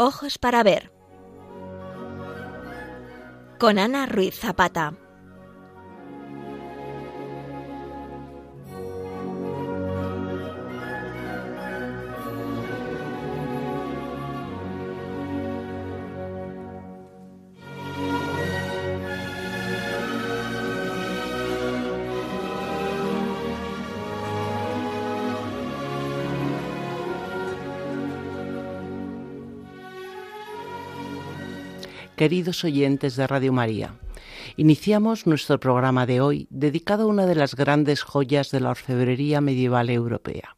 Ojos para ver. Con Ana Ruiz Zapata. Queridos oyentes de Radio María, iniciamos nuestro programa de hoy dedicado a una de las grandes joyas de la orfebrería medieval europea.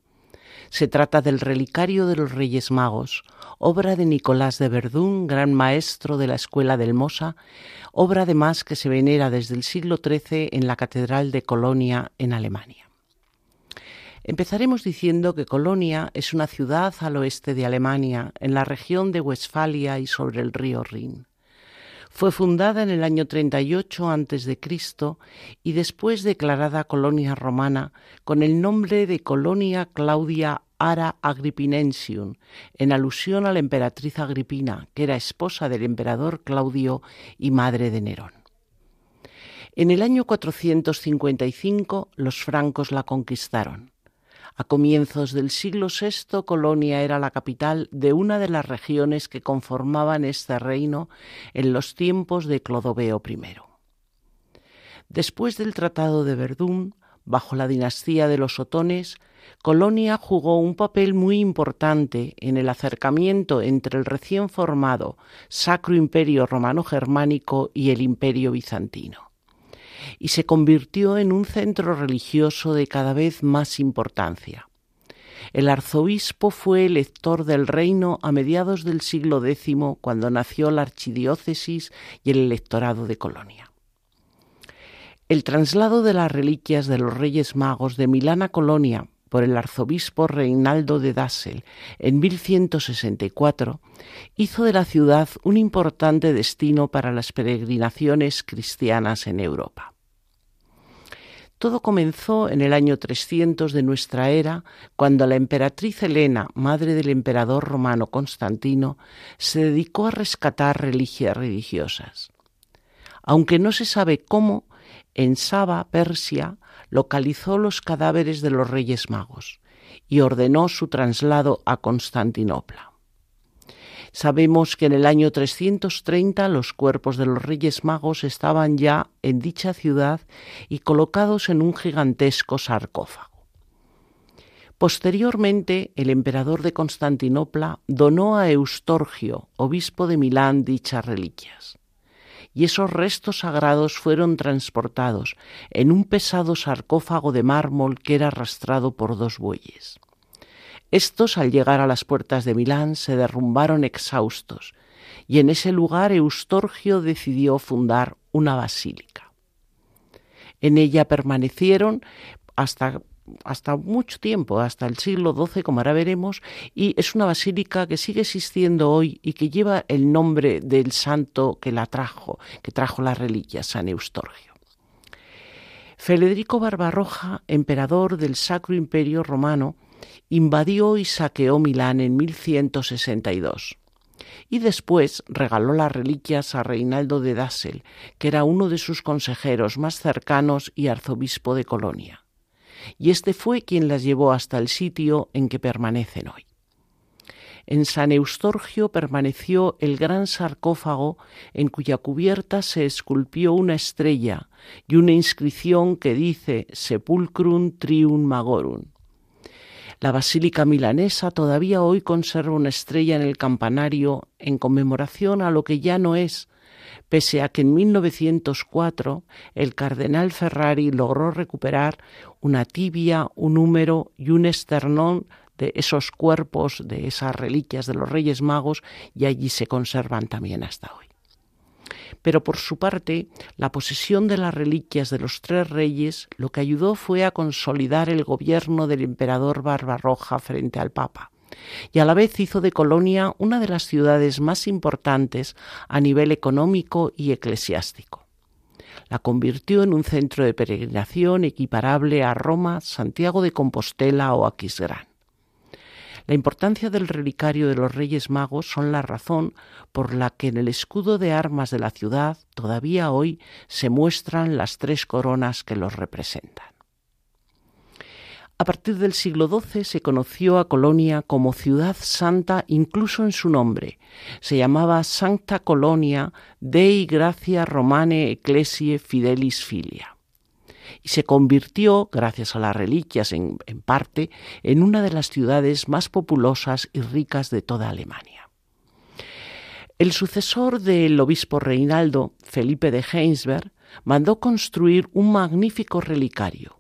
Se trata del Relicario de los Reyes Magos, obra de Nicolás de Verdún, gran maestro de la Escuela del Mosa, obra además que se venera desde el siglo XIII en la Catedral de Colonia, en Alemania. Empezaremos diciendo que Colonia es una ciudad al oeste de Alemania, en la región de Westfalia y sobre el río Rin. Fue fundada en el año 38 a.C. y después declarada colonia romana con el nombre de Colonia Claudia Ara Agrippinensium, en alusión a la emperatriz Agripina, que era esposa del emperador Claudio y madre de Nerón. En el año 455 los francos la conquistaron. A comienzos del siglo VI, Colonia era la capital de una de las regiones que conformaban este reino en los tiempos de Clodoveo I. Después del Tratado de Verdún, bajo la dinastía de los Otones, Colonia jugó un papel muy importante en el acercamiento entre el recién formado Sacro Imperio Romano Germánico y el Imperio Bizantino y se convirtió en un centro religioso de cada vez más importancia. El arzobispo fue elector del reino a mediados del siglo X, cuando nació la archidiócesis y el electorado de Colonia. El traslado de las reliquias de los Reyes Magos de Milán a Colonia por el arzobispo Reinaldo de Dassel en 1164 hizo de la ciudad un importante destino para las peregrinaciones cristianas en Europa. Todo comenzó en el año 300 de nuestra era, cuando la emperatriz Helena, madre del emperador romano Constantino, se dedicó a rescatar reliquias religiosas. Aunque no se sabe cómo, en Saba, Persia, localizó los cadáveres de los reyes magos y ordenó su traslado a Constantinopla. Sabemos que en el año 330 los cuerpos de los Reyes Magos estaban ya en dicha ciudad y colocados en un gigantesco sarcófago. Posteriormente, el emperador de Constantinopla donó a Eustorgio, obispo de Milán, dichas reliquias. Y esos restos sagrados fueron transportados en un pesado sarcófago de mármol que era arrastrado por dos bueyes. Estos, al llegar a las puertas de Milán, se derrumbaron exhaustos, y en ese lugar Eustorgio decidió fundar una basílica. En ella permanecieron hasta, hasta mucho tiempo, hasta el siglo XII, como ahora veremos, y es una basílica que sigue existiendo hoy y que lleva el nombre del santo que la trajo, que trajo las reliquias, San Eustorgio. Federico Barbarroja, emperador del Sacro Imperio Romano, invadió y saqueó Milán en 1162 y después regaló las reliquias a Reinaldo de Dassel, que era uno de sus consejeros más cercanos y arzobispo de Colonia. Y este fue quien las llevó hasta el sitio en que permanecen hoy. En San Eustorgio permaneció el gran sarcófago en cuya cubierta se esculpió una estrella y una inscripción que dice Sepulcrum Trium Magorum, la Basílica Milanesa todavía hoy conserva una estrella en el campanario en conmemoración a lo que ya no es, pese a que en 1904 el cardenal Ferrari logró recuperar una tibia, un húmero y un esternón de esos cuerpos, de esas reliquias de los Reyes Magos, y allí se conservan también hasta hoy pero por su parte, la posesión de las reliquias de los tres reyes lo que ayudó fue a consolidar el gobierno del emperador Barbarroja frente al Papa y a la vez hizo de Colonia una de las ciudades más importantes a nivel económico y eclesiástico. La convirtió en un centro de peregrinación equiparable a Roma, Santiago de Compostela o Aquisgrán. La importancia del relicario de los Reyes Magos son la razón por la que en el escudo de armas de la ciudad todavía hoy se muestran las tres coronas que los representan. A partir del siglo XII se conoció a Colonia como ciudad santa incluso en su nombre. Se llamaba Sancta Colonia Dei Gracia Romane Ecclesiae Fidelis Filia y se convirtió, gracias a las reliquias en, parte, en una de las ciudades más populosas y ricas de toda Alemania. El sucesor del obispo Reinaldo, Felipe de Heinsberg, mandó construir un magnífico relicario,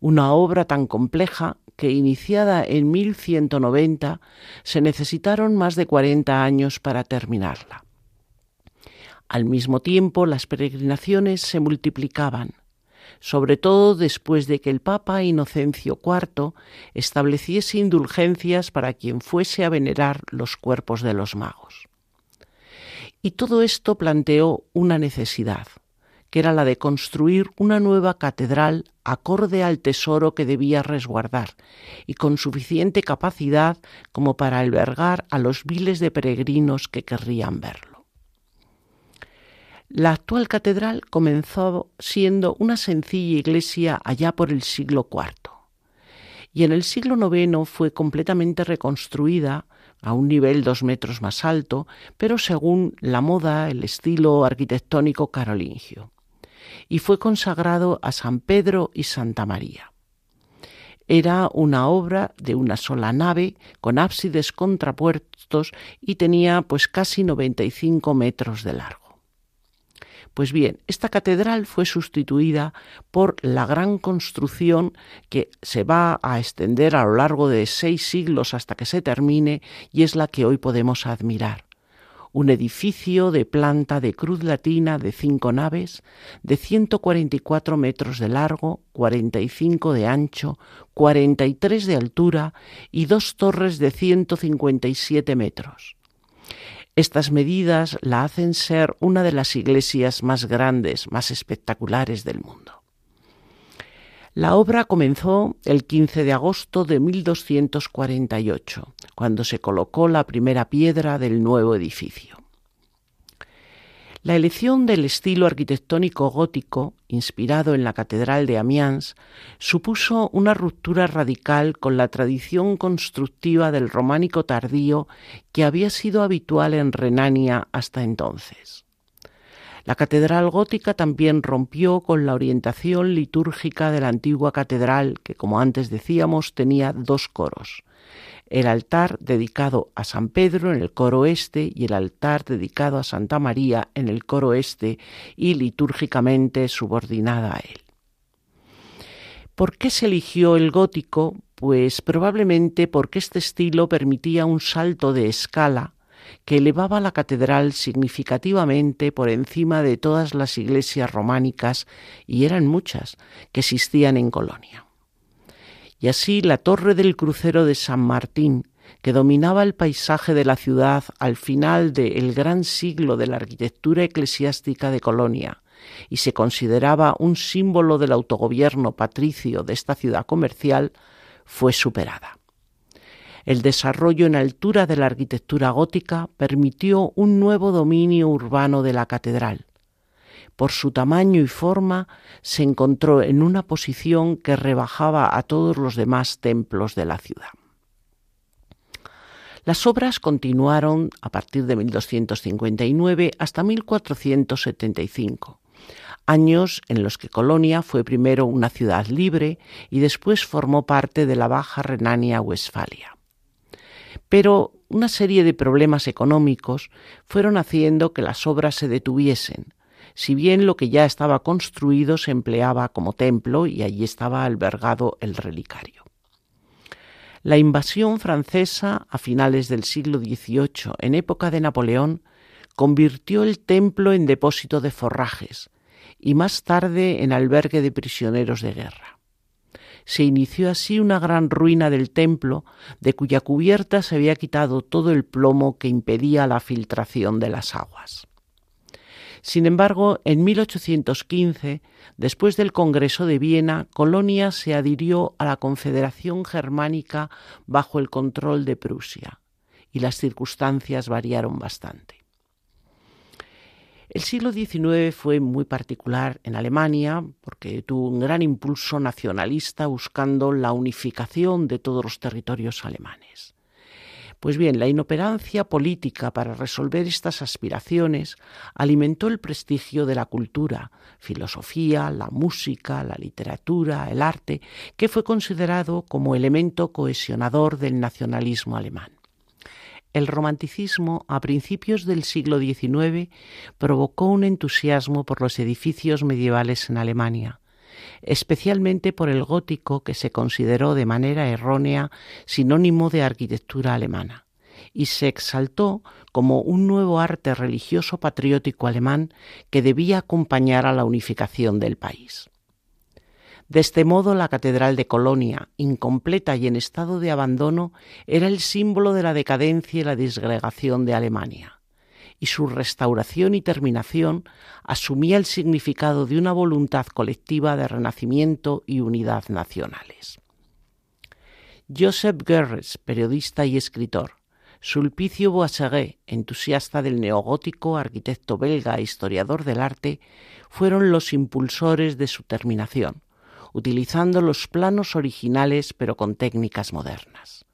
una obra tan compleja que iniciada en 1190 se necesitaron más de 40 años para terminarla. Al mismo tiempo, las peregrinaciones se multiplicaban sobre todo después de que el Papa Inocencio IV estableciese indulgencias para quien fuese a venerar los cuerpos de los magos. Y todo esto planteó una necesidad, que era la de construir una nueva catedral acorde al tesoro que debía resguardar y con suficiente capacidad como para albergar a los miles de peregrinos que querrían verlo. La actual catedral comenzó siendo una sencilla iglesia allá por el siglo IV y en el siglo IX fue completamente reconstruida a un nivel dos metros más alto, pero según la moda, el estilo arquitectónico carolingio, y fue consagrado a San Pedro y Santa María. Era una obra de una sola nave con ábsides contrapuestos y tenía pues casi 95 metros de largo. Pues bien, esta catedral fue sustituida por la gran construcción que se va a extender a lo largo de seis siglos hasta que se termine y es la que hoy podemos admirar un edificio de planta de cruz latina de cinco naves, de 144 metros de largo, 45 de ancho, 43 de altura y dos torres de 157 metros. Estas medidas la hacen ser una de las iglesias más grandes, más espectaculares del mundo. La obra comenzó el 15 de agosto de 1248, cuando se colocó la primera piedra del nuevo edificio. La elección del estilo arquitectónico gótico, inspirado en la Catedral de Amiens, supuso una ruptura radical con la tradición constructiva del románico tardío que había sido habitual en Renania hasta entonces. La catedral gótica también rompió con la orientación litúrgica de la antigua catedral, que como antes decíamos tenía dos coros, el altar dedicado a San Pedro en el coro este y el altar dedicado a Santa María en el coro este y litúrgicamente subordinada a él. ¿Por qué se eligió el gótico? Pues probablemente porque este estilo permitía un salto de escala que elevaba la catedral significativamente por encima de todas las iglesias románicas, y eran muchas, que existían en Colonia y así la torre del crucero de San Martín, que dominaba el paisaje de la ciudad al final del gran siglo de la arquitectura eclesiástica de Colonia, y se consideraba un símbolo del autogobierno patricio de esta ciudad comercial, fue superada. El desarrollo en altura de la arquitectura gótica permitió un nuevo dominio urbano de la catedral, por su tamaño y forma, se encontró en una posición que rebajaba a todos los demás templos de la ciudad. Las obras continuaron a partir de 1259 hasta 1475, años en los que Colonia fue primero una ciudad libre y después formó parte de la Baja Renania-Westfalia. Pero una serie de problemas económicos fueron haciendo que las obras se detuviesen, si bien lo que ya estaba construido se empleaba como templo y allí estaba albergado el relicario. La invasión francesa a finales del siglo XVIII, en época de Napoleón, convirtió el templo en depósito de forrajes y más tarde en albergue de prisioneros de guerra. Se inició así una gran ruina del templo, de cuya cubierta se había quitado todo el plomo que impedía la filtración de las aguas. Sin embargo, en 1815, después del Congreso de Viena, Colonia se adhirió a la Confederación Germánica bajo el control de Prusia, y las circunstancias variaron bastante. El siglo XIX fue muy particular en Alemania porque tuvo un gran impulso nacionalista buscando la unificación de todos los territorios alemanes. Pues bien, la inoperancia política para resolver estas aspiraciones alimentó el prestigio de la cultura, filosofía, la música, la literatura, el arte, que fue considerado como elemento cohesionador del nacionalismo alemán. El romanticismo a principios del siglo XIX provocó un entusiasmo por los edificios medievales en Alemania, especialmente por el gótico que se consideró de manera errónea sinónimo de arquitectura alemana, y se exaltó como un nuevo arte religioso patriótico alemán que debía acompañar a la unificación del país. De este modo, la Catedral de Colonia, incompleta y en estado de abandono, era el símbolo de la decadencia y la disgregación de Alemania y su restauración y terminación asumía el significado de una voluntad colectiva de renacimiento y unidad nacionales. Joseph Goebbels, periodista y escritor, Sulpicio Boisseguet, entusiasta del neogótico, arquitecto belga e historiador del arte, fueron los impulsores de su terminación, utilizando los planos originales pero con técnicas modernas.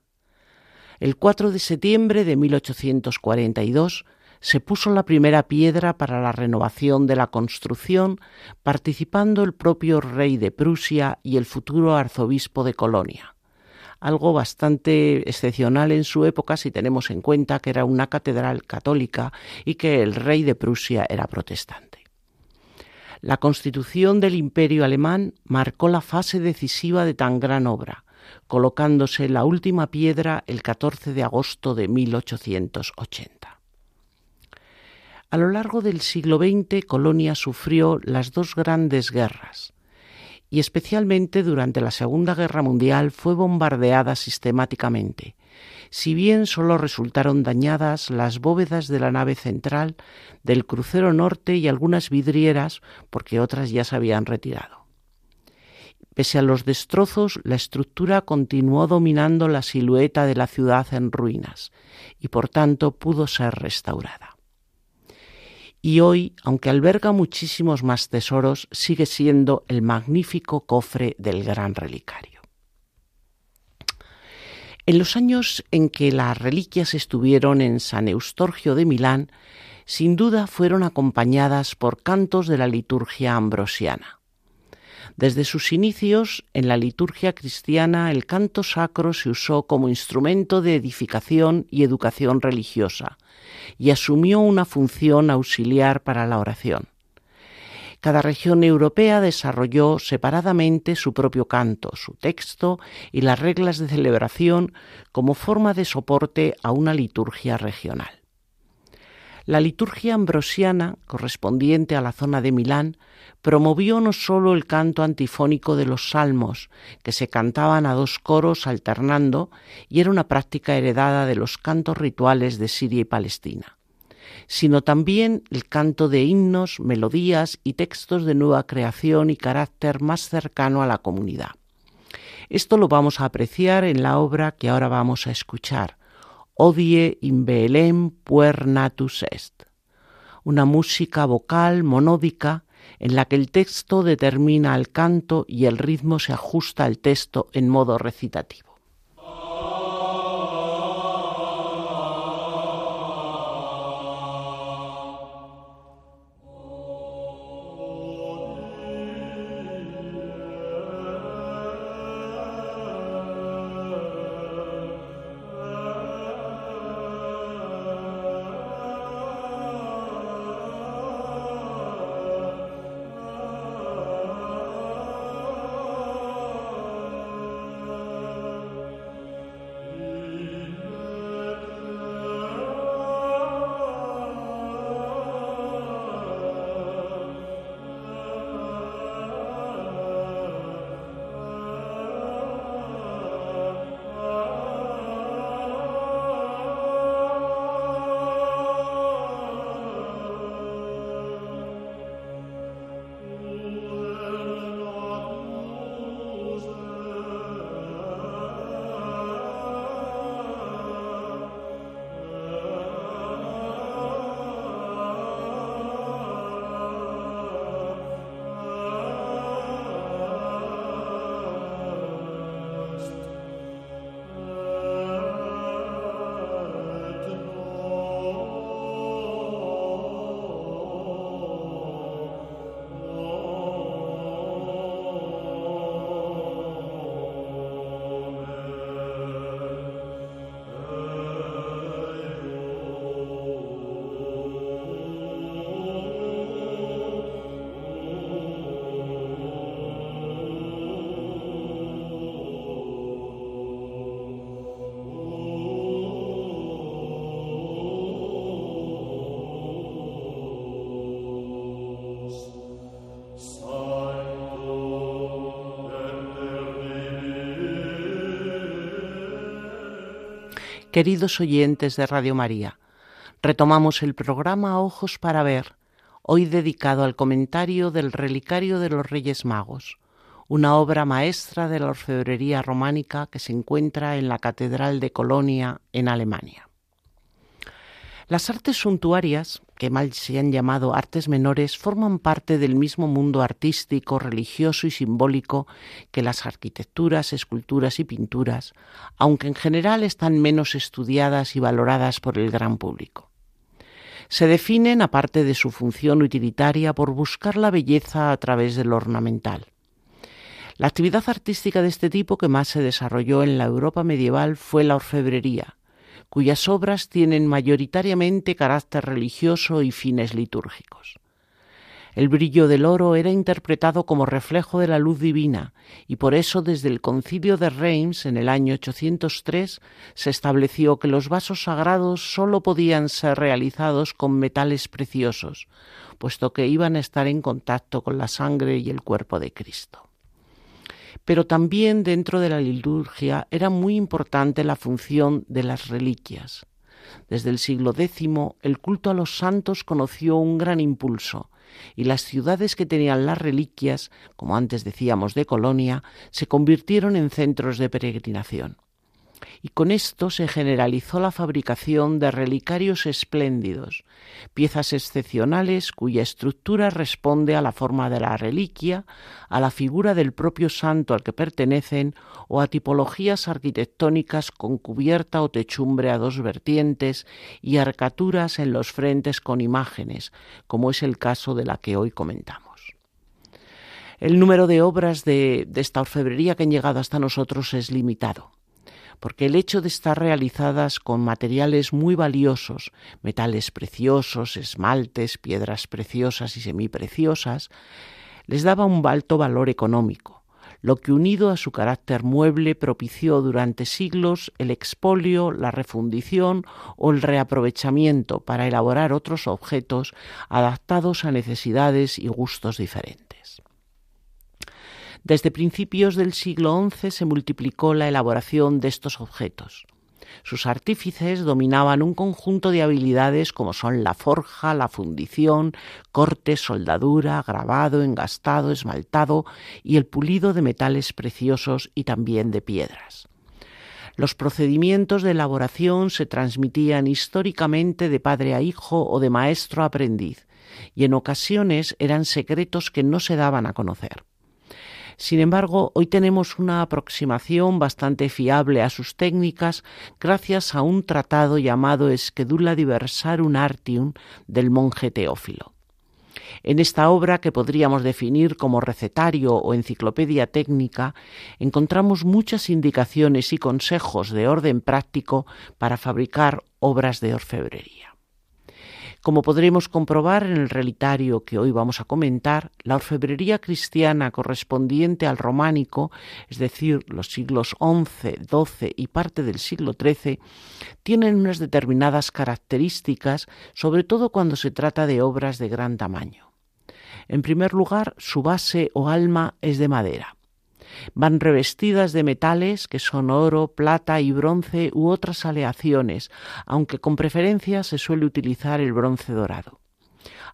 El 4 de septiembre de 1842 se puso la primera piedra para la renovación de la construcción, participando el propio rey de Prusia y el futuro arzobispo de Colonia. Algo bastante excepcional en su época si tenemos en cuenta que era una catedral católica y que el rey de Prusia era protestante. La constitución del imperio alemán marcó la fase decisiva de tan gran obra, colocándose la última piedra el 14 de agosto de 1880. A lo largo del siglo XX, Colonia sufrió las dos grandes guerras y especialmente durante la Segunda Guerra Mundial fue bombardeada sistemáticamente. Si bien solo resultaron dañadas las bóvedas de la nave central, del crucero norte y algunas vidrieras, porque otras ya se habían retirado. Pese a los destrozos, la estructura continuó dominando la silueta de la ciudad en ruinas y por tanto pudo ser restaurada y hoy, aunque alberga muchísimos más tesoros, sigue siendo el magnífico cofre del gran relicario. En los años en que las reliquias estuvieron en San Eustorgio de Milán, sin duda fueron acompañadas por cantos de la liturgia ambrosiana. Desde sus inicios en la liturgia cristiana el canto sacro se usó como instrumento de edificación y educación religiosa, y asumió una función auxiliar para la oración. Cada región europea desarrolló separadamente su propio canto, su texto y las reglas de celebración como forma de soporte a una liturgia regional. La liturgia ambrosiana, correspondiente a la zona de Milán, promovió no sólo el canto antifónico de los salmos, que se cantaban a dos coros alternando, y era una práctica heredada de los cantos rituales de Siria y Palestina, sino también el canto de himnos, melodías y textos de nueva creación y carácter más cercano a la comunidad. Esto lo vamos a apreciar en la obra que ahora vamos a escuchar, Odie in Beelem puer natus est, una música vocal monódica en la que el texto determina el canto y el ritmo se ajusta al texto en modo recitativo. Queridos oyentes de Radio María, retomamos el programa Ojos para Ver, hoy dedicado al comentario del Relicario de los Reyes Magos, una obra maestra de la orfebrería románica que se encuentra en la Catedral de Colonia, en Alemania. Las artes suntuarias, que mal se han llamado artes menores, forman parte del mismo mundo artístico, religioso y simbólico que las arquitecturas, esculturas y pinturas, aunque en general están menos estudiadas y valoradas por el gran público. Se definen, aparte de su función utilitaria, por buscar la belleza a través del ornamental. La actividad artística de este tipo que más se desarrolló en la Europa medieval fue la orfebrería, cuyas obras tienen mayoritariamente carácter religioso y fines litúrgicos. El brillo del oro era interpretado como reflejo de la luz divina y por eso desde el concilio de Reims en el año 803 se estableció que los vasos sagrados sólo podían ser realizados con metales preciosos, puesto que iban a estar en contacto con la sangre y el cuerpo de Cristo pero también dentro de la liturgia era muy importante la función de las reliquias. Desde el siglo X el culto a los santos conoció un gran impulso y las ciudades que tenían las reliquias, como antes decíamos de Colonia, se convirtieron en centros de peregrinación y con esto se generalizó la fabricación de relicarios espléndidos, piezas excepcionales cuya estructura responde a la forma de la reliquia, a la figura del propio santo al que pertenecen o a tipologías arquitectónicas con cubierta o techumbre a dos vertientes y arcaturas en los frentes con imágenes, como es el caso de la que hoy comentamos. El número de obras de, de esta orfebrería que han llegado hasta nosotros es limitado porque el hecho de estar realizadas con materiales muy valiosos, metales preciosos, esmaltes, piedras preciosas y semipreciosas, les daba un alto valor económico, lo que unido a su carácter mueble propició durante siglos el expolio, la refundición o el reaprovechamiento para elaborar otros objetos adaptados a necesidades y gustos diferentes. Desde principios del siglo XI se multiplicó la elaboración de estos objetos. Sus artífices dominaban un conjunto de habilidades como son la forja, la fundición, corte, soldadura, grabado, engastado, esmaltado y el pulido de metales preciosos y también de piedras. Los procedimientos de elaboración se transmitían históricamente de padre a hijo o de maestro a aprendiz, y en ocasiones eran secretos que no se daban a conocer. Sin embargo, hoy tenemos una aproximación bastante fiable a sus técnicas gracias a un tratado llamado Schedula Diversarum Artium del monje Teófilo. En esta obra, que podríamos definir como recetario o enciclopedia técnica, encontramos muchas indicaciones y consejos de orden práctico para fabricar obras de orfebrería. Como podremos comprobar en el relitario que hoy vamos a comentar, la orfebrería cristiana correspondiente al románico, es decir, los siglos XI, XII y parte del siglo XIII, tienen unas determinadas características, sobre todo cuando se trata de obras de gran tamaño. En primer lugar, su base o alma es de madera. Van revestidas de metales que son oro, plata y bronce u otras aleaciones, aunque con preferencia se suele utilizar el bronce dorado.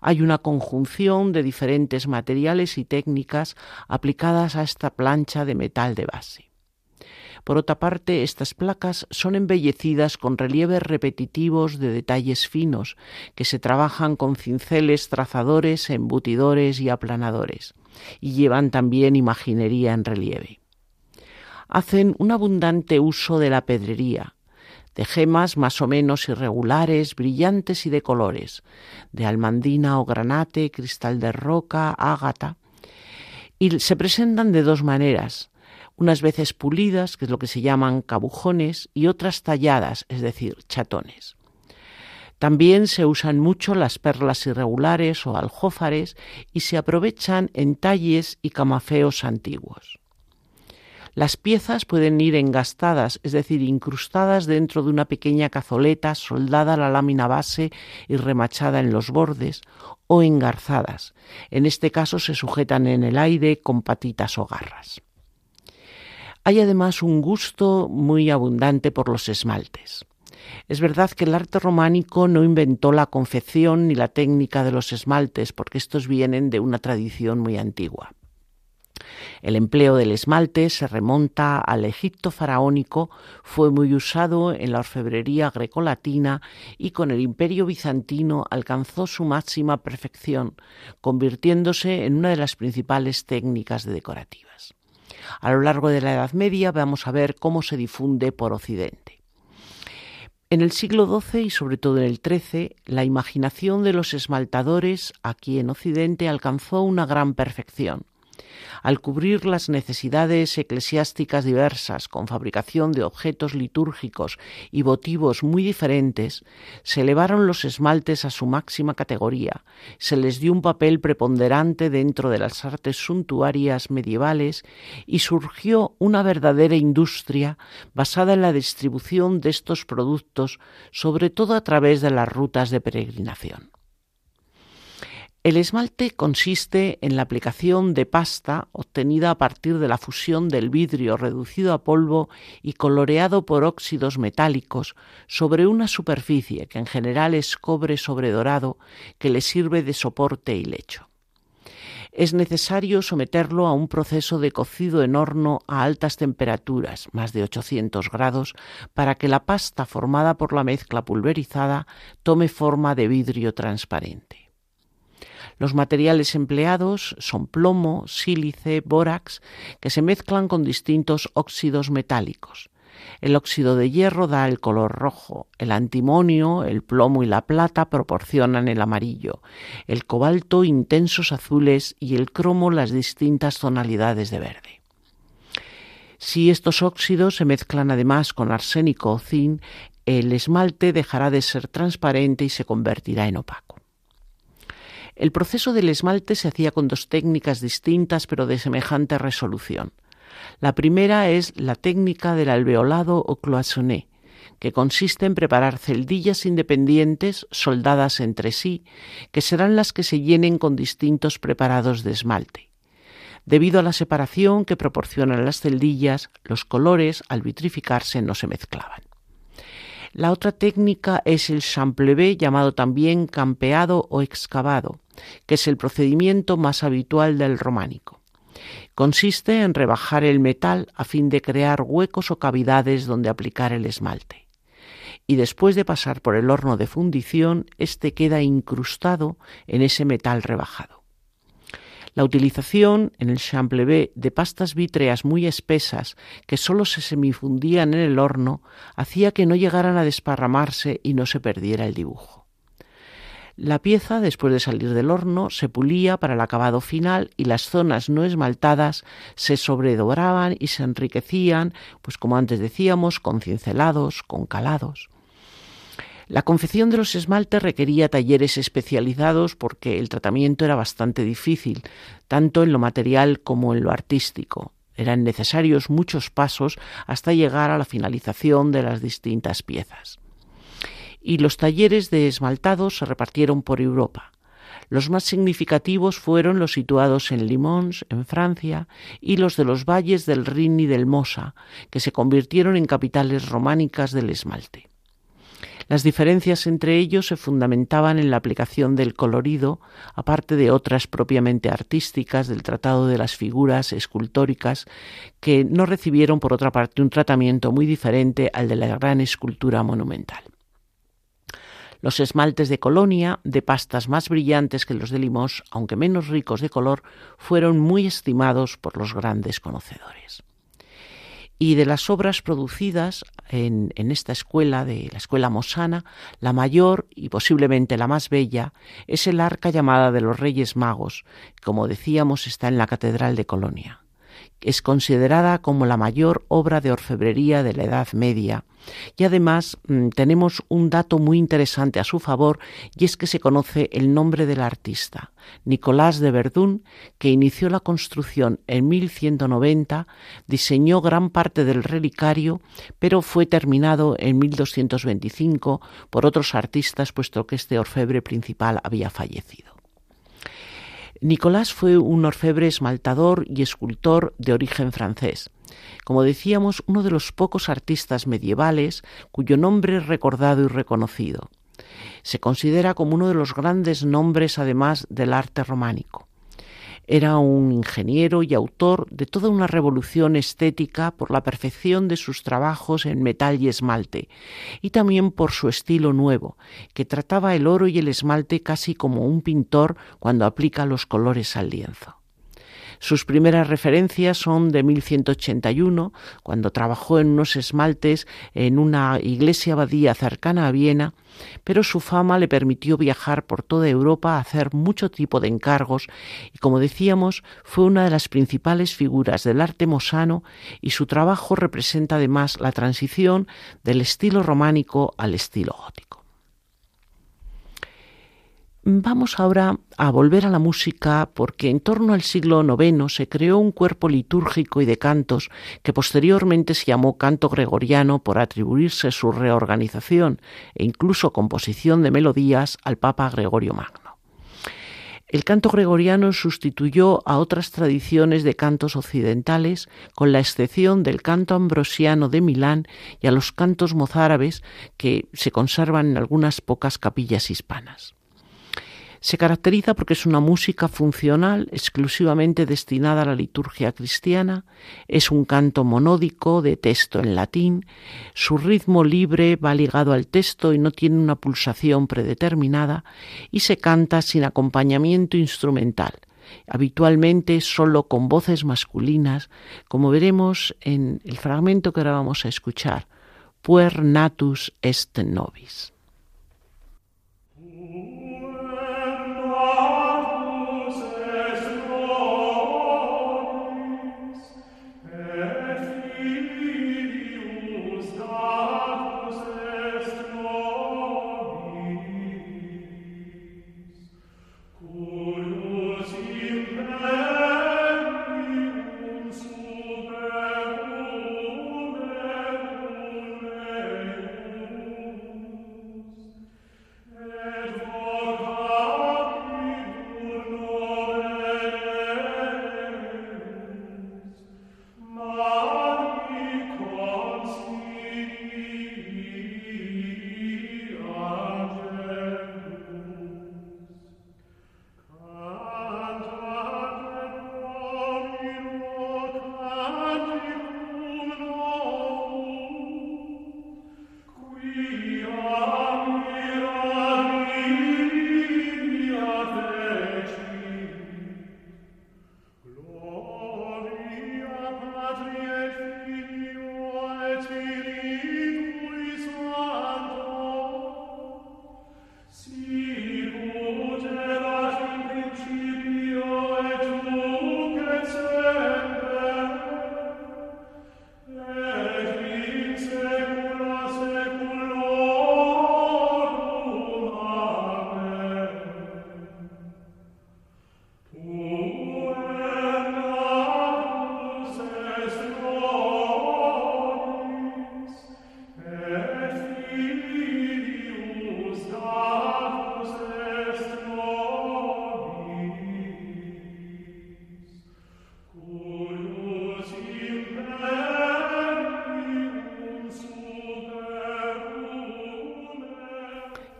Hay una conjunción de diferentes materiales y técnicas aplicadas a esta plancha de metal de base. Por otra parte, estas placas son embellecidas con relieves repetitivos de detalles finos, que se trabajan con cinceles, trazadores, embutidores y aplanadores y llevan también imaginería en relieve. Hacen un abundante uso de la pedrería, de gemas más o menos irregulares, brillantes y de colores, de almandina o granate, cristal de roca, ágata, y se presentan de dos maneras, unas veces pulidas, que es lo que se llaman cabujones, y otras talladas, es decir, chatones. También se usan mucho las perlas irregulares o aljófares y se aprovechan en talles y camafeos antiguos. Las piezas pueden ir engastadas, es decir, incrustadas dentro de una pequeña cazoleta soldada a la lámina base y remachada en los bordes, o engarzadas. En este caso se sujetan en el aire con patitas o garras. Hay además un gusto muy abundante por los esmaltes. Es verdad que el arte románico no inventó la confección ni la técnica de los esmaltes, porque estos vienen de una tradición muy antigua. El empleo del esmalte se remonta al Egipto faraónico, fue muy usado en la orfebrería grecolatina y con el imperio bizantino alcanzó su máxima perfección, convirtiéndose en una de las principales técnicas decorativas. A lo largo de la Edad Media vamos a ver cómo se difunde por Occidente. En el siglo XII y sobre todo en el XIII, la imaginación de los esmaltadores aquí en Occidente alcanzó una gran perfección al cubrir las necesidades eclesiásticas diversas con fabricación de objetos litúrgicos y votivos muy diferentes, se elevaron los esmaltes a su máxima categoría, se les dio un papel preponderante dentro de las artes suntuarias medievales y surgió una verdadera industria basada en la distribución de estos productos, sobre todo a través de las rutas de peregrinación. El esmalte consiste en la aplicación de pasta obtenida a partir de la fusión del vidrio reducido a polvo y coloreado por óxidos metálicos sobre una superficie que en general es cobre sobredorado que le sirve de soporte y lecho. Es necesario someterlo a un proceso de cocido en horno a altas temperaturas, más de 800 grados, para que la pasta formada por la mezcla pulverizada tome forma de vidrio transparente. Los materiales empleados son plomo, sílice, bórax, que se mezclan con distintos óxidos metálicos. El óxido de hierro da el color rojo, el antimonio, el plomo y la plata proporcionan el amarillo, el cobalto intensos azules y el cromo las distintas tonalidades de verde. Si estos óxidos se mezclan además con arsénico o zinc, el esmalte dejará de ser transparente y se convertirá en opaco. El proceso del esmalte se hacía con dos técnicas distintas pero de semejante resolución. La primera es la técnica del alveolado o cloisonné, que consiste en preparar celdillas independientes soldadas entre sí, que serán las que se llenen con distintos preparados de esmalte. Debido a la separación que proporcionan las celdillas, los colores al vitrificarse no se mezclaban. La otra técnica es el champlevé, llamado también campeado o excavado, que es el procedimiento más habitual del románico. Consiste en rebajar el metal a fin de crear huecos o cavidades donde aplicar el esmalte. Y después de pasar por el horno de fundición, éste queda incrustado en ese metal rebajado. La utilización en el champlevé de pastas vítreas muy espesas que sólo se semifundían en el horno hacía que no llegaran a desparramarse y no se perdiera el dibujo. La pieza, después de salir del horno, se pulía para el acabado final y las zonas no esmaltadas se sobredobraban y se enriquecían, pues como antes decíamos, con cincelados, con calados. La confección de los esmaltes requería talleres especializados porque el tratamiento era bastante difícil, tanto en lo material como en lo artístico. Eran necesarios muchos pasos hasta llegar a la finalización de las distintas piezas. Y los talleres de esmaltados se repartieron por Europa. Los más significativos fueron los situados en Limons, en Francia, y los de los valles del Rin y del Mosa, que se convirtieron en capitales románicas del esmalte. Las diferencias entre ellos se fundamentaban en la aplicación del colorido, aparte de otras propiamente artísticas del tratado de las figuras escultóricas, que no recibieron por otra parte un tratamiento muy diferente al de la gran escultura monumental. Los esmaltes de Colonia, de pastas más brillantes que los de Limos, aunque menos ricos de color, fueron muy estimados por los grandes conocedores. Y de las obras producidas en, esta escuela, de la escuela mosana, la mayor y posiblemente la más bella es el arca llamada de los Reyes Magos, que como decíamos está en la Catedral de Colonia es considerada como la mayor obra de orfebrería de la Edad Media. Y además mm, tenemos un dato muy interesante a su favor y es que se conoce el nombre del artista, Nicolás de Verdún, que inició la construcción en 1190, diseñó gran parte del relicario, pero fue terminado en 1225 por otros artistas puesto que este orfebre principal había fallecido. Nicolás fue un orfebre esmaltador y escultor de origen francés. Como decíamos, uno de los pocos artistas medievales cuyo nombre es recordado y reconocido. Se considera como uno de los grandes nombres además del arte románico. Era un ingeniero y autor de toda una revolución estética por la perfección de sus trabajos en metal y esmalte, y también por su estilo nuevo, que trataba el oro y el esmalte casi como un pintor cuando aplica los colores al lienzo. Sus primeras referencias son de 1181, cuando trabajó en unos esmaltes en una iglesia abadía cercana a Viena, pero su fama le permitió viajar por toda Europa a hacer mucho tipo de encargos y, como decíamos, fue una de las principales figuras del arte mosano y su trabajo representa además la transición del estilo románico al estilo gótico. Vamos ahora a volver a la música porque en torno al siglo IX se creó un cuerpo litúrgico y de cantos que posteriormente se llamó canto gregoriano por atribuirse su reorganización e incluso composición de melodías al Papa Gregorio Magno. El canto gregoriano sustituyó a otras tradiciones de cantos occidentales, con la excepción del canto ambrosiano de Milán y a los cantos mozárabes que se conservan en algunas pocas capillas hispanas. Se caracteriza porque es una música funcional exclusivamente destinada a la liturgia cristiana, es un canto monódico de texto en latín, su ritmo libre va ligado al texto y no tiene una pulsación predeterminada y se canta sin acompañamiento instrumental, habitualmente solo con voces masculinas, como veremos en el fragmento que ahora vamos a escuchar, Puer natus est nobis.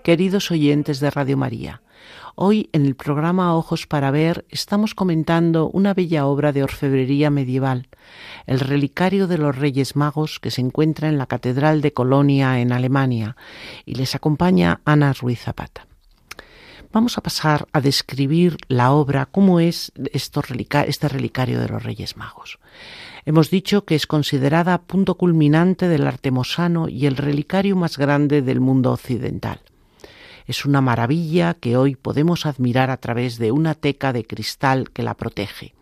Queridos oyentes de Radio María, hoy en el programa Ojos para Ver estamos comentando una bella obra de orfebrería medieval, el relicario de los Reyes Magos que se encuentra en la Catedral de Colonia en Alemania y les acompaña Ana Ruiz Zapata. Vamos a pasar a describir la obra, cómo es este relicario de los Reyes Magos. Hemos dicho que es considerada punto culminante del arte mosano y el relicario más grande del mundo occidental. Es una maravilla que hoy podemos admirar a través de una teca de cristal que la protege.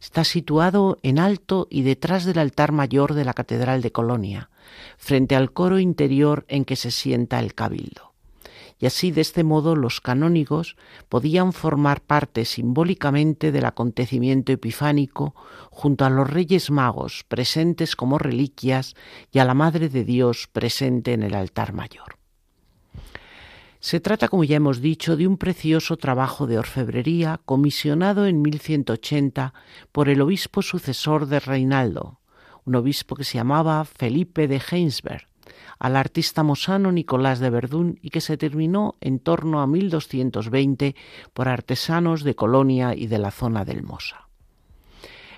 Está situado en alto y detrás del altar mayor de la Catedral de Colonia, frente al coro interior en que se sienta el cabildo. Y así de este modo los canónigos podían formar parte simbólicamente del acontecimiento epifánico junto a los reyes magos presentes como reliquias y a la Madre de Dios presente en el altar mayor. Se trata, como ya hemos dicho, de un precioso trabajo de orfebrería comisionado en 1180 por el obispo sucesor de Reinaldo, un obispo que se llamaba Felipe de Heinsberg, al artista mosano Nicolás de Verdún y que se terminó en torno a 1220 por artesanos de Colonia y de la zona del Mosa.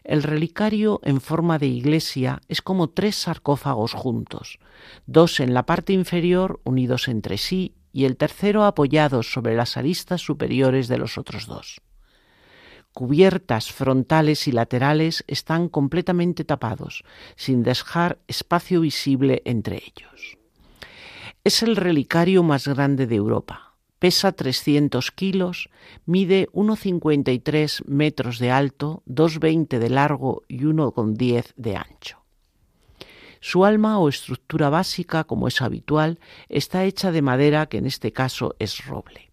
El relicario en forma de iglesia es como tres sarcófagos juntos, dos en la parte inferior unidos entre sí y el tercero apoyado sobre las aristas superiores de los otros dos. Cubiertas frontales y laterales están completamente tapados, sin dejar espacio visible entre ellos. Es el relicario más grande de Europa Pesa 300 kilos, mide 1,53 metros de alto, 2,20 de largo y 1,10 de ancho. Su alma o estructura básica, como es habitual, está hecha de madera que en este caso es roble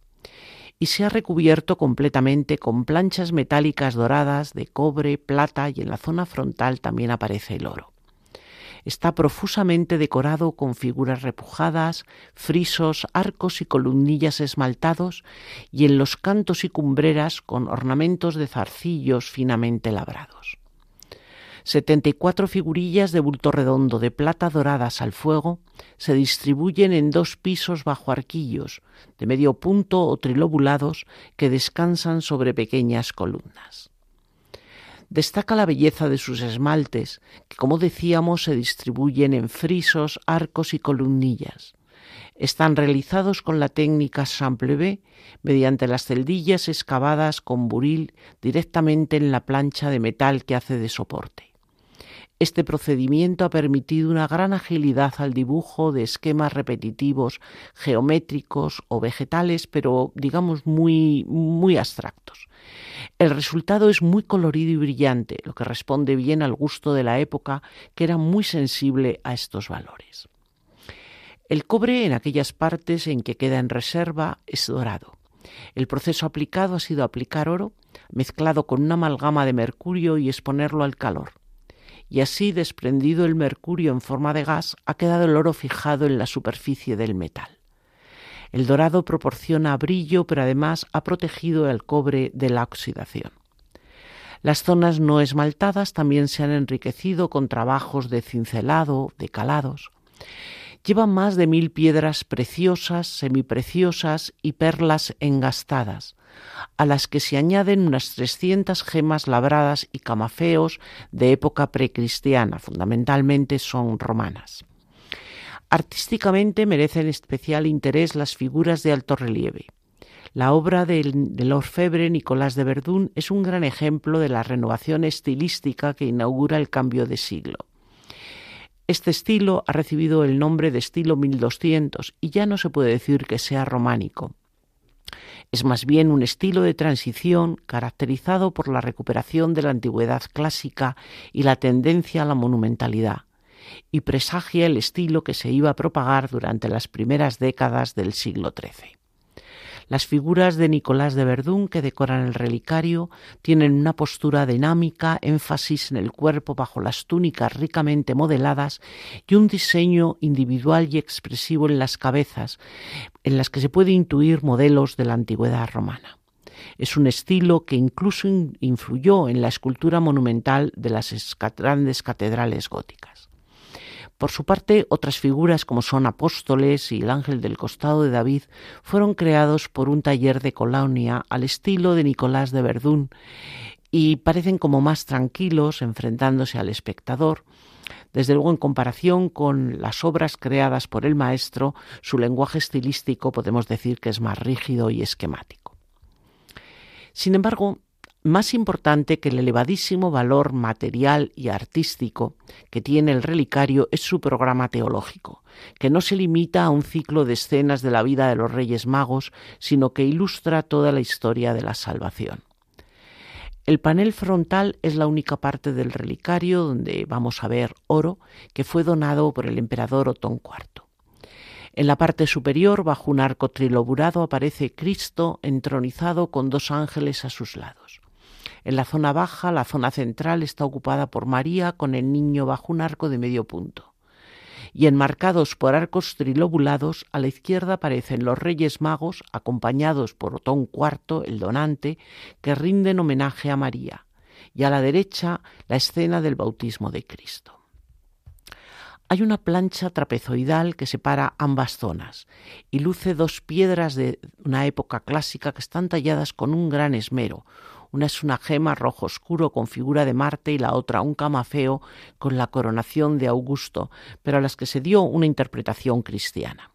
y se ha recubierto completamente con planchas metálicas doradas de cobre, plata y en la zona frontal también aparece el oro está profusamente decorado con figuras repujadas, frisos, arcos y columnillas esmaltados, y en los cantos y cumbreras con ornamentos de zarcillos finamente labrados. Setenta y cuatro figurillas de bulto redondo de plata doradas al fuego se distribuyen en dos pisos bajo arquillos, de medio punto o trilobulados, que descansan sobre pequeñas columnas. Destaca la belleza de sus esmaltes, que como decíamos se distribuyen en frisos, arcos y columnillas. Están realizados con la técnica sample mediante las celdillas excavadas con buril directamente en la plancha de metal que hace de soporte. Este procedimiento ha permitido una gran agilidad al dibujo de esquemas repetitivos, geométricos o vegetales, pero digamos muy, muy abstractos. El resultado es muy colorido y brillante, lo que responde bien al gusto de la época, que era muy sensible a estos valores. El cobre en aquellas partes en que queda en reserva es dorado. El proceso aplicado ha sido aplicar oro mezclado con una amalgama de mercurio y exponerlo al calor y así desprendido el mercurio en forma de gas, ha quedado el oro fijado en la superficie del metal. El dorado proporciona brillo, pero además ha protegido el cobre de la oxidación. Las zonas no esmaltadas también se han enriquecido con trabajos de cincelado, de calados. Llevan más de mil piedras preciosas, semipreciosas y perlas engastadas, a las que se añaden unas 300 gemas labradas y camafeos de época precristiana, fundamentalmente son romanas. Artísticamente merecen especial interés las figuras de alto relieve. La obra del, del, orfebre Nicolás de Verdún es un gran ejemplo de la renovación estilística que inaugura el cambio de siglo. Este estilo ha recibido el nombre de estilo 1200 y ya no se puede decir que sea románico. Es más bien un estilo de transición caracterizado por la recuperación de la antigüedad clásica y la tendencia a la monumentalidad, y presagia el estilo que se iba a propagar durante las primeras décadas del siglo XIII. Las figuras de Nicolás de Verdún que decoran el relicario tienen una postura dinámica, énfasis en el cuerpo bajo las túnicas ricamente modeladas y un diseño individual y expresivo en las cabezas, en las que se puede intuir modelos de la antigüedad romana. Es un estilo que incluso influyó en la escultura monumental de las grandes catedrales góticas. Por su parte, otras figuras como son apóstoles y el ángel del costado de David fueron creados por un taller de Colonia al estilo de Nicolás de Verdún y parecen como más tranquilos enfrentándose al espectador. Desde luego, en comparación con las obras creadas por el maestro, su lenguaje estilístico podemos decir que es más rígido y esquemático. Sin embargo, más importante que el elevadísimo valor material y artístico que tiene el relicario es su programa teológico, que no se limita a un ciclo de escenas de la vida de los Reyes Magos, sino que ilustra toda la historia de la salvación. El panel frontal es la única parte del relicario donde vamos a ver oro que fue donado por el emperador Otón IV. En la parte superior, bajo un arco triloburado, aparece Cristo entronizado con dos ángeles a sus lados. En la zona baja, la zona central está ocupada por María con el niño bajo un arco de medio punto. y enmarcados por arcos trilobulados, a la izquierda aparecen los Reyes Magos, acompañados por Otón IV, el donante, que rinden homenaje a María, y a la derecha la escena del bautismo de Cristo. Hay una plancha trapezoidal que separa ambas zonas y luce dos piedras de una época clásica que están talladas con un gran esmero, una es una gema rojo oscuro con figura de Marte y la otra un camafeo con la coronación de Augusto, pero a las que se dio una interpretación cristiana.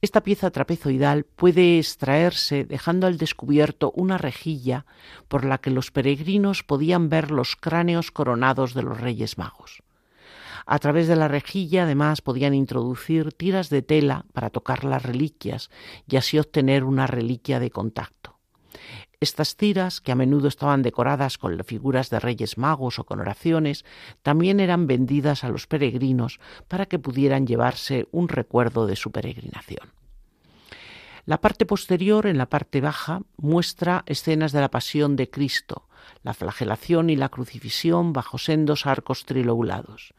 Esta pieza trapezoidal puede extraerse dejando al descubierto una rejilla por la que los peregrinos podían ver los cráneos coronados de los Reyes Magos. A través de la rejilla además podían introducir tiras de tela para tocar las reliquias y así obtener una reliquia de contacto. Estas tiras, que a menudo estaban decoradas con figuras de reyes magos o con oraciones, también eran vendidas a los peregrinos para que pudieran llevarse un recuerdo de su peregrinación. La parte posterior, en la parte baja, muestra escenas de la pasión de Cristo, la flagelación y la crucifixión bajo sendos arcos trilobulados.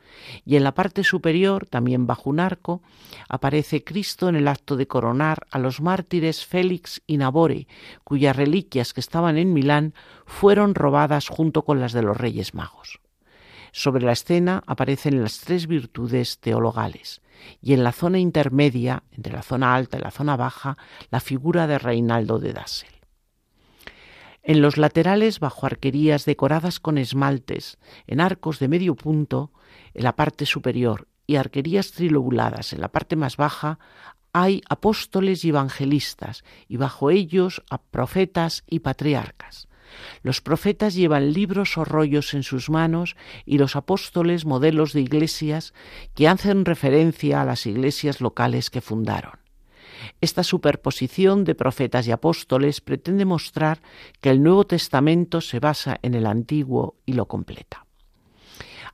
Y en la parte superior, también bajo un arco, aparece Cristo en el acto de coronar a los mártires Félix y Nabore, cuyas reliquias que estaban en Milán fueron robadas junto con las de los Reyes Magos. Sobre la escena aparecen las tres virtudes teologales, y en la zona intermedia, entre la zona alta y la zona baja, la figura de Reinaldo de Dassel. En los laterales, bajo arquerías decoradas con esmaltes, en arcos de medio punto, en la parte superior, y arquerías trilobuladas en la parte más baja, hay apóstoles y evangelistas, y bajo ellos a profetas y patriarcas. Los profetas llevan libros o rollos en sus manos y los apóstoles modelos de iglesias que hacen referencia a las iglesias locales que fundaron. Esta superposición de profetas y apóstoles pretende mostrar que el Nuevo Testamento se basa en el Antiguo y lo completa.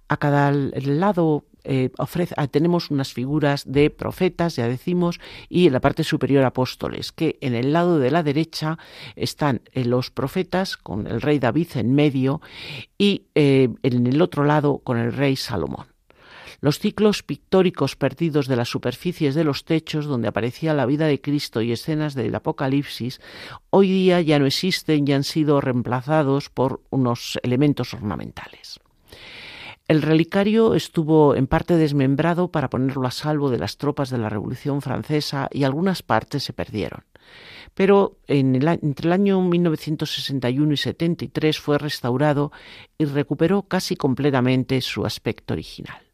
A cada lado eh, ah, tenemos unas figuras de profetas, ya decimos, y en la parte superior apóstoles, que en el lado de la derecha están eh, los profetas con el rey David en medio y eh, en el otro lado con el rey Salomón. Los ciclos pictóricos perdidos de las superficies de los techos donde aparecía la vida de Cristo y escenas del Apocalipsis, hoy día ya no existen y han sido reemplazados por unos elementos ornamentales. El relicario estuvo en parte desmembrado para ponerlo a salvo de las tropas de la Revolución Francesa y algunas partes se perdieron. Pero entre el año 1961 y 73 fue restaurado y recuperó casi completamente su aspecto original.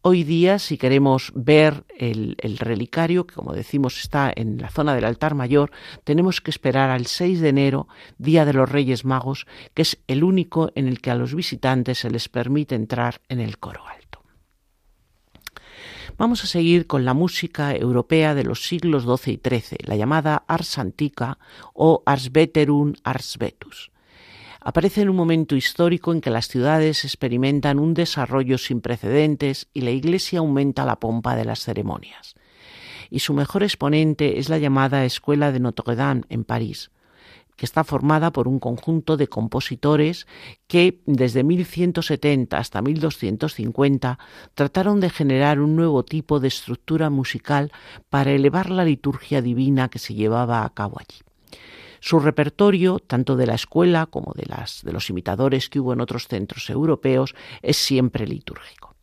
Hoy día, si queremos ver el, relicario, que como decimos está en la zona del altar mayor, tenemos que esperar al 6 de enero, Día de los Reyes Magos, que es el único en el que a los visitantes se les permite entrar en el coro alto. Vamos a seguir con la música europea de los siglos XII y XIII, la llamada Ars Antica o Ars Veterum Ars Vetus aparece en un momento histórico en que las ciudades experimentan un desarrollo sin precedentes y la Iglesia aumenta la pompa de las ceremonias. Y su mejor exponente es la llamada Escuela de Notre Dame en París, que está formada por un conjunto de compositores que desde 1170 hasta 1250 trataron de generar un nuevo tipo de estructura musical para elevar la liturgia divina que se llevaba a cabo allí. Su repertorio, tanto de la escuela como de, las, de los imitadores que hubo en otros centros europeos, es siempre litúrgico.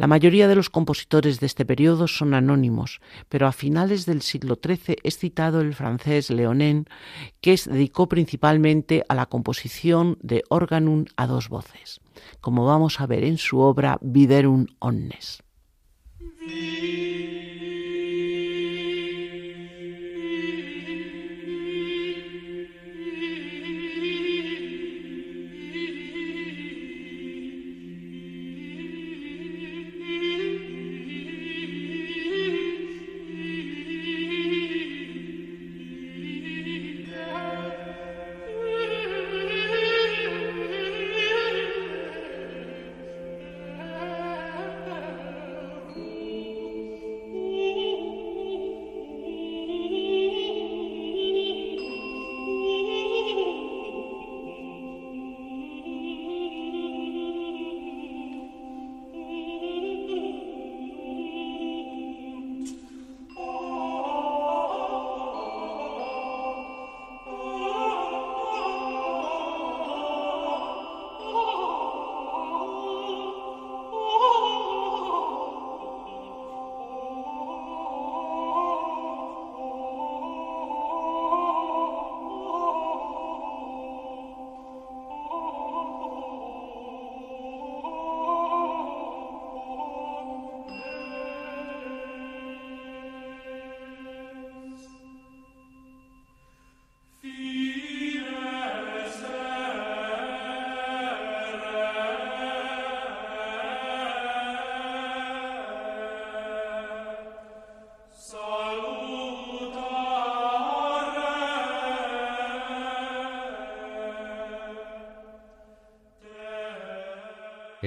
La mayoría de los compositores de este periodo son anónimos, pero a finales del siglo XIII es citado el francés Leonen, que se dedicó principalmente a la composición de organum a dos voces, como vamos a ver en su obra Viderum Omnes.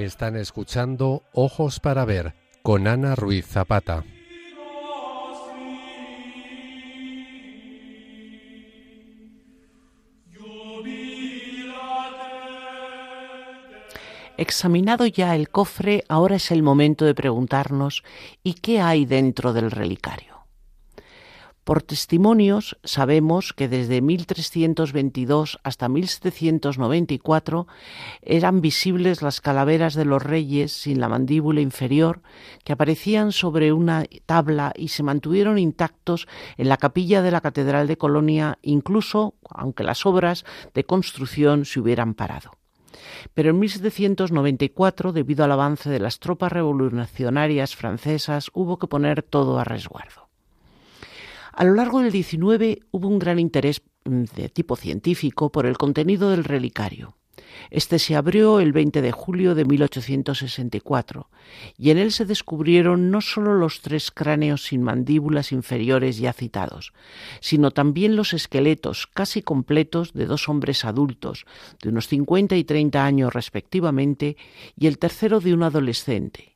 Están escuchando Ojos para Ver con Ana Ruiz Zapata. Examinado ya el cofre, ahora es el momento de preguntarnos ¿y qué hay dentro del relicario? Por testimonios sabemos que desde 1322 hasta 1794 eran visibles las calaveras de los reyes sin la mandíbula inferior que aparecían sobre una tabla y se mantuvieron intactos en la capilla de la Catedral de Colonia incluso aunque las obras de construcción se hubieran parado. Pero en 1794, debido al avance de las tropas revolucionarias francesas, hubo que poner todo a resguardo. A lo largo del XIX hubo un gran interés mm, de tipo científico por el contenido del relicario. Este se abrió el 20 de julio de 1864 y en él se descubrieron no sólo los tres cráneos sin mandíbulas inferiores ya citados, sino también los esqueletos casi completos de dos hombres adultos de unos 50 y 30 años respectivamente y el tercero de un adolescente.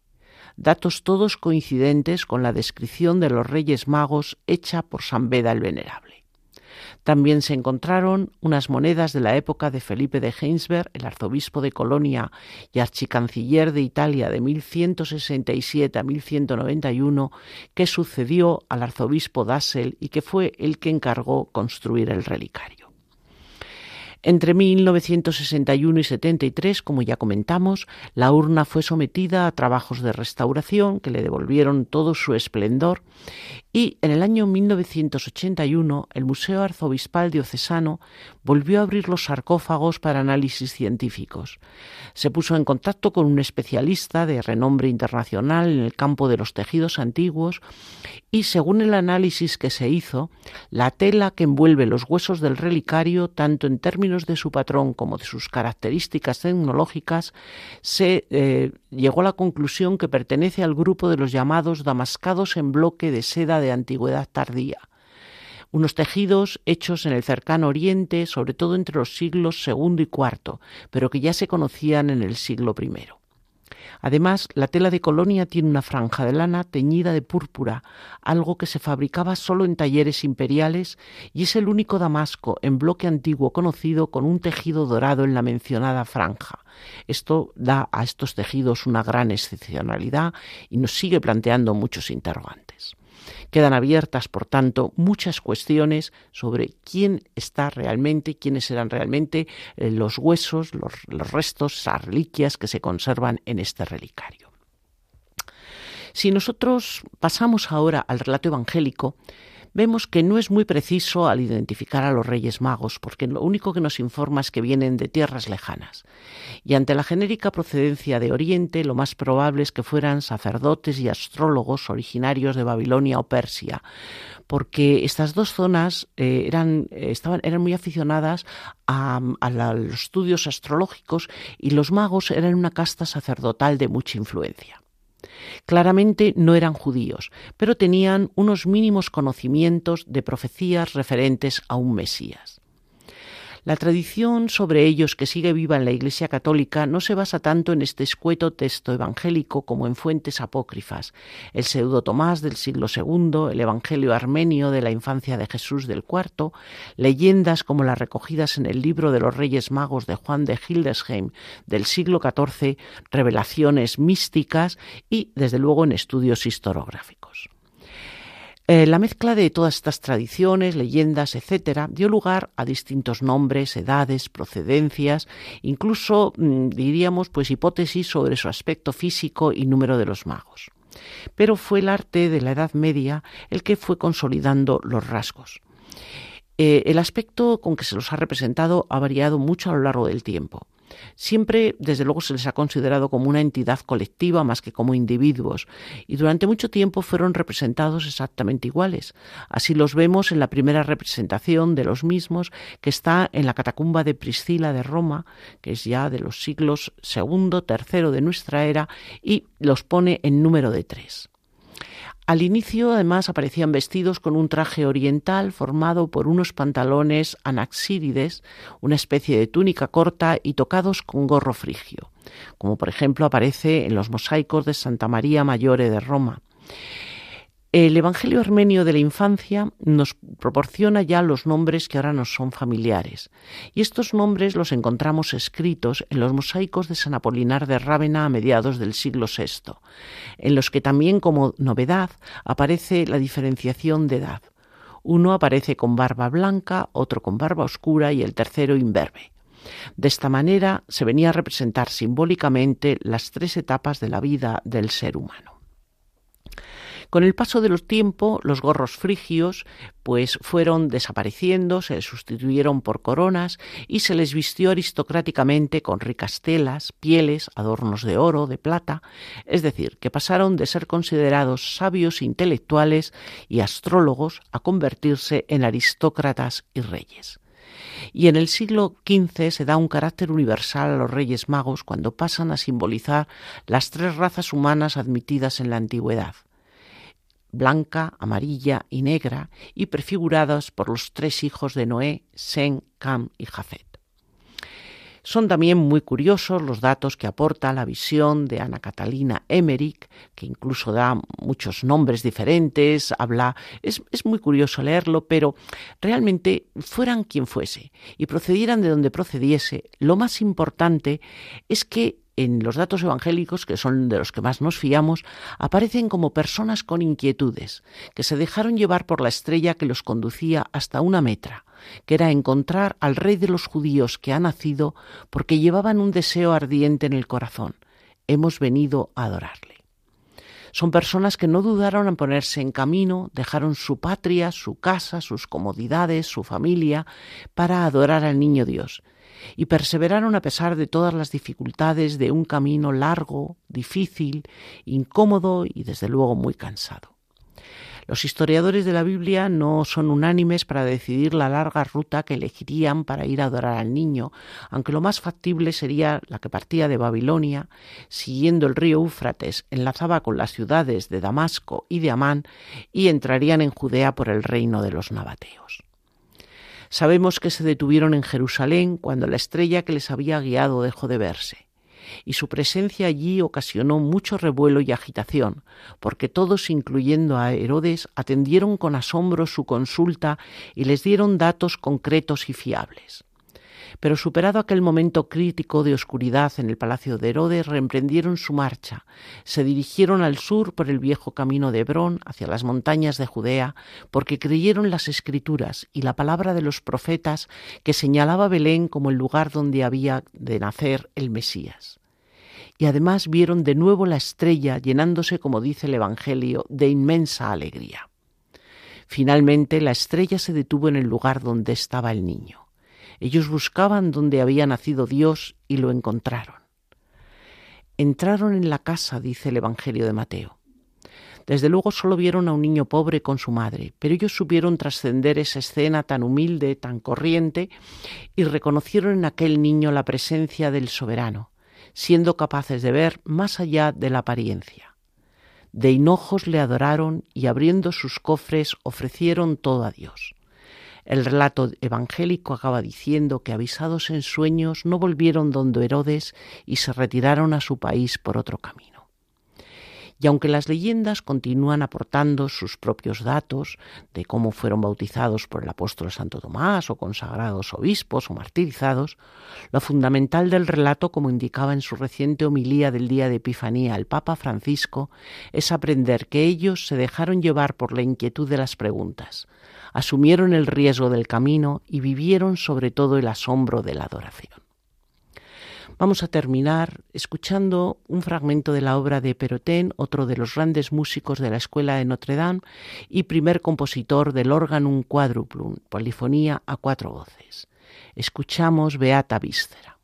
Datos todos coincidentes con la descripción de los Reyes Magos hecha por San Beda el Venerable. También se encontraron unas monedas de la época de Felipe de Heinsberg, el arzobispo de Colonia y archicanciller de Italia de 1167 a 1191, que sucedió al arzobispo Dassel y que fue el que encargó construir el relicario. Entre 1961 y 73, como ya comentamos, la urna fue sometida a trabajos de restauración que le devolvieron todo su esplendor y en el año 1981 el Museo Arzobispal Diocesano volvió a abrir los sarcófagos para análisis científicos. Se puso en contacto con un especialista de renombre internacional en el campo de los tejidos antiguos y según el análisis que se hizo, la tela que envuelve los huesos del relicario, tanto en términos de su patrón como de sus características tecnológicas, se eh, llegó a la conclusión que pertenece al grupo de los llamados damascados en bloque de seda de antigüedad tardía unos tejidos hechos en el cercano Oriente, sobre todo entre los siglos segundo y cuarto, pero que ya se conocían en el siglo I. Además, la tela de colonia tiene una franja de lana teñida de púrpura, algo que se fabricaba solo en talleres imperiales y es el único damasco en bloque antiguo conocido con un tejido dorado en la mencionada franja. Esto da a estos tejidos una gran excepcionalidad y nos sigue planteando muchos interrogantes. Quedan abiertas, por tanto, muchas cuestiones sobre quién está realmente, quiénes eran realmente eh, los huesos, los, los restos, las reliquias que se conservan en este relicario. Si nosotros pasamos ahora al relato evangélico, vemos que no es muy preciso al identificar a los Reyes Magos, porque lo único que nos informa es que vienen de tierras lejanas. Y ante la genérica procedencia de Oriente, lo más probable es que fueran sacerdotes y astrólogos originarios de Babilonia o Persia, porque estas dos zonas eh, eran, estaban, eran muy aficionadas a los estudios astrológicos y los magos eran una casta sacerdotal de mucha influencia. Claramente no eran judíos, pero tenían unos mínimos conocimientos de profecías referentes a un Mesías. La tradición sobre ellos que sigue viva en la Iglesia Católica no se basa tanto en este escueto texto evangélico como en fuentes apócrifas, el pseudo Tomás del siglo II, el Evangelio armenio de la infancia de Jesús del IV, leyendas como las recogidas en el libro de los Reyes Magos de Juan de Hildesheim del siglo XIV, revelaciones místicas y, desde luego, en estudios historiográficos. Eh, la mezcla de todas estas tradiciones, leyendas, etcétera, dio lugar a distintos nombres, edades, procedencias, incluso mm, diríamos pues hipótesis sobre su aspecto físico y número de los magos. Pero fue el arte de la Edad Media el que fue consolidando los rasgos. Eh, el aspecto con que se los ha representado ha variado mucho a lo largo del tiempo. Siempre, desde luego, se les ha considerado como una entidad colectiva más que como individuos, y durante mucho tiempo fueron representados exactamente iguales. Así los vemos en la primera representación de los mismos, que está en la catacumba de Priscila de Roma, que es ya de los siglos segundo, tercero de nuestra era, y los pone en número de tres. Al inicio, además, aparecían vestidos con un traje oriental formado por unos pantalones anaxírides, una especie de túnica corta y tocados con gorro frigio, como por ejemplo aparece en los mosaicos de Santa María Mayore de Roma. El Evangelio armenio de la infancia nos proporciona ya los nombres que ahora nos son familiares, y estos nombres los encontramos escritos en los mosaicos de San Apolinar de Rávena a mediados del siglo VI, en los que también como novedad aparece la diferenciación de edad. Uno aparece con barba blanca, otro con barba oscura y el tercero imberbe. De esta manera se venía a representar simbólicamente las tres etapas de la vida del ser humano. Con el paso de los tiempos, los gorros frigios pues fueron desapareciendo, se sustituyeron por coronas y se les vistió aristocráticamente con ricas telas, pieles, adornos de oro, de plata, es decir, que pasaron de ser considerados sabios intelectuales y astrólogos a convertirse en aristócratas y reyes. Y en el siglo XV se da un carácter universal a los Reyes Magos cuando pasan a simbolizar las tres razas humanas admitidas en la antigüedad, blanca, amarilla y negra, y prefiguradas por los tres hijos de Noé, Sen, Cam y Jafet. Son también muy curiosos los datos que aporta la visión de Ana Catalina Emmerich, que incluso da muchos nombres diferentes, habla, es, es, muy curioso leerlo, pero realmente fueran quien fuese y procedieran de donde procediese, lo más importante es que en los datos evangélicos, que son de los que más nos fiamos, aparecen como personas con inquietudes, que se dejaron llevar por la estrella que los conducía hasta una metra, que era encontrar al rey de los judíos que ha nacido porque llevaban un deseo ardiente en el corazón. Hemos venido a adorarle. Son personas que no dudaron en ponerse en camino, dejaron su patria, su casa, sus comodidades, su familia, para adorar al niño Dios y perseveraron a pesar de todas las dificultades de un camino largo, difícil, incómodo y desde luego muy cansado. Los historiadores de la Biblia no son unánimes para decidir la larga ruta que elegirían para ir a adorar al niño, aunque lo más factible sería la que partía de Babilonia, siguiendo el río Éufrates, enlazaba con las ciudades de Damasco y de Amán y entrarían en Judea por el reino de los nabateos. Sabemos que se detuvieron en Jerusalén cuando la estrella que les había guiado dejó de verse, y su presencia allí ocasionó mucho revuelo y agitación, porque todos, incluyendo a Herodes, atendieron con asombro su consulta y les dieron datos concretos y fiables. Pero superado aquel momento crítico de oscuridad en el palacio de Herodes, reemprendieron su marcha, se dirigieron al sur por el viejo camino de Hebrón hacia las montañas de Judea, porque creyeron las escrituras y la palabra de los profetas que señalaba Belén como el lugar donde había de nacer el Mesías. Y además vieron de nuevo la estrella llenándose, como dice el Evangelio, de inmensa alegría. Finalmente la estrella se detuvo en el lugar donde estaba el niño. Ellos buscaban donde había nacido Dios y lo encontraron. Entraron en la casa, dice el Evangelio de Mateo. Desde luego solo vieron a un niño pobre con su madre, pero ellos supieron trascender esa escena tan humilde, tan corriente, y reconocieron en aquel niño la presencia del soberano, siendo capaces de ver más allá de la apariencia. De hinojos le adoraron y abriendo sus cofres ofrecieron todo a Dios. El relato evangélico acaba diciendo que avisados en sueños no volvieron donde Herodes y se retiraron a su país por otro camino. Y aunque las leyendas continúan aportando sus propios datos de cómo fueron bautizados por el apóstol Santo Tomás o consagrados obispos o martirizados, lo fundamental del relato, como indicaba en su reciente homilía del día de Epifanía el Papa Francisco, es aprender que ellos se dejaron llevar por la inquietud de las preguntas, asumieron el riesgo del camino y vivieron sobre todo el asombro de la adoración. Vamos a terminar escuchando un fragmento de la obra de Perotén, otro de los grandes músicos de la Escuela de Notre Dame y primer compositor del órgano quadruplum, polifonía a cuatro voces. Escuchamos Beata Víscera.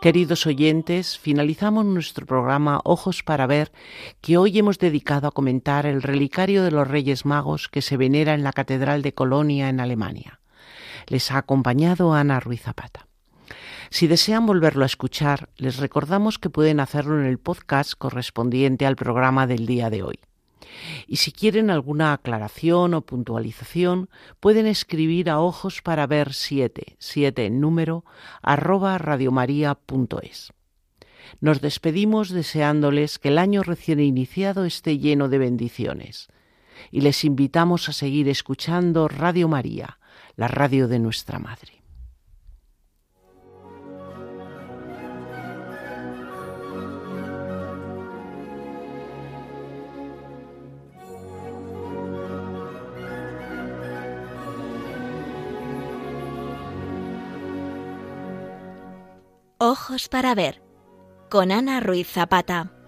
Queridos oyentes, finalizamos nuestro programa Ojos para Ver, que hoy hemos dedicado a comentar el relicario de los Reyes Magos que se venera en la Catedral de Colonia, en Alemania. Les ha acompañado Ana Ruiz Zapata. Si desean volverlo a escuchar, les recordamos que pueden hacerlo en el podcast correspondiente al programa del día de hoy. Y si quieren alguna aclaración o puntualización, pueden escribir a ojos para ver 7, 7 en número, arroba radiomaria.es. Nos despedimos deseándoles que el año recién iniciado esté lleno de bendiciones y les invitamos a seguir escuchando Radio María, la radio de nuestra Madre. Ojos para ver con Ana Ruiz Zapata.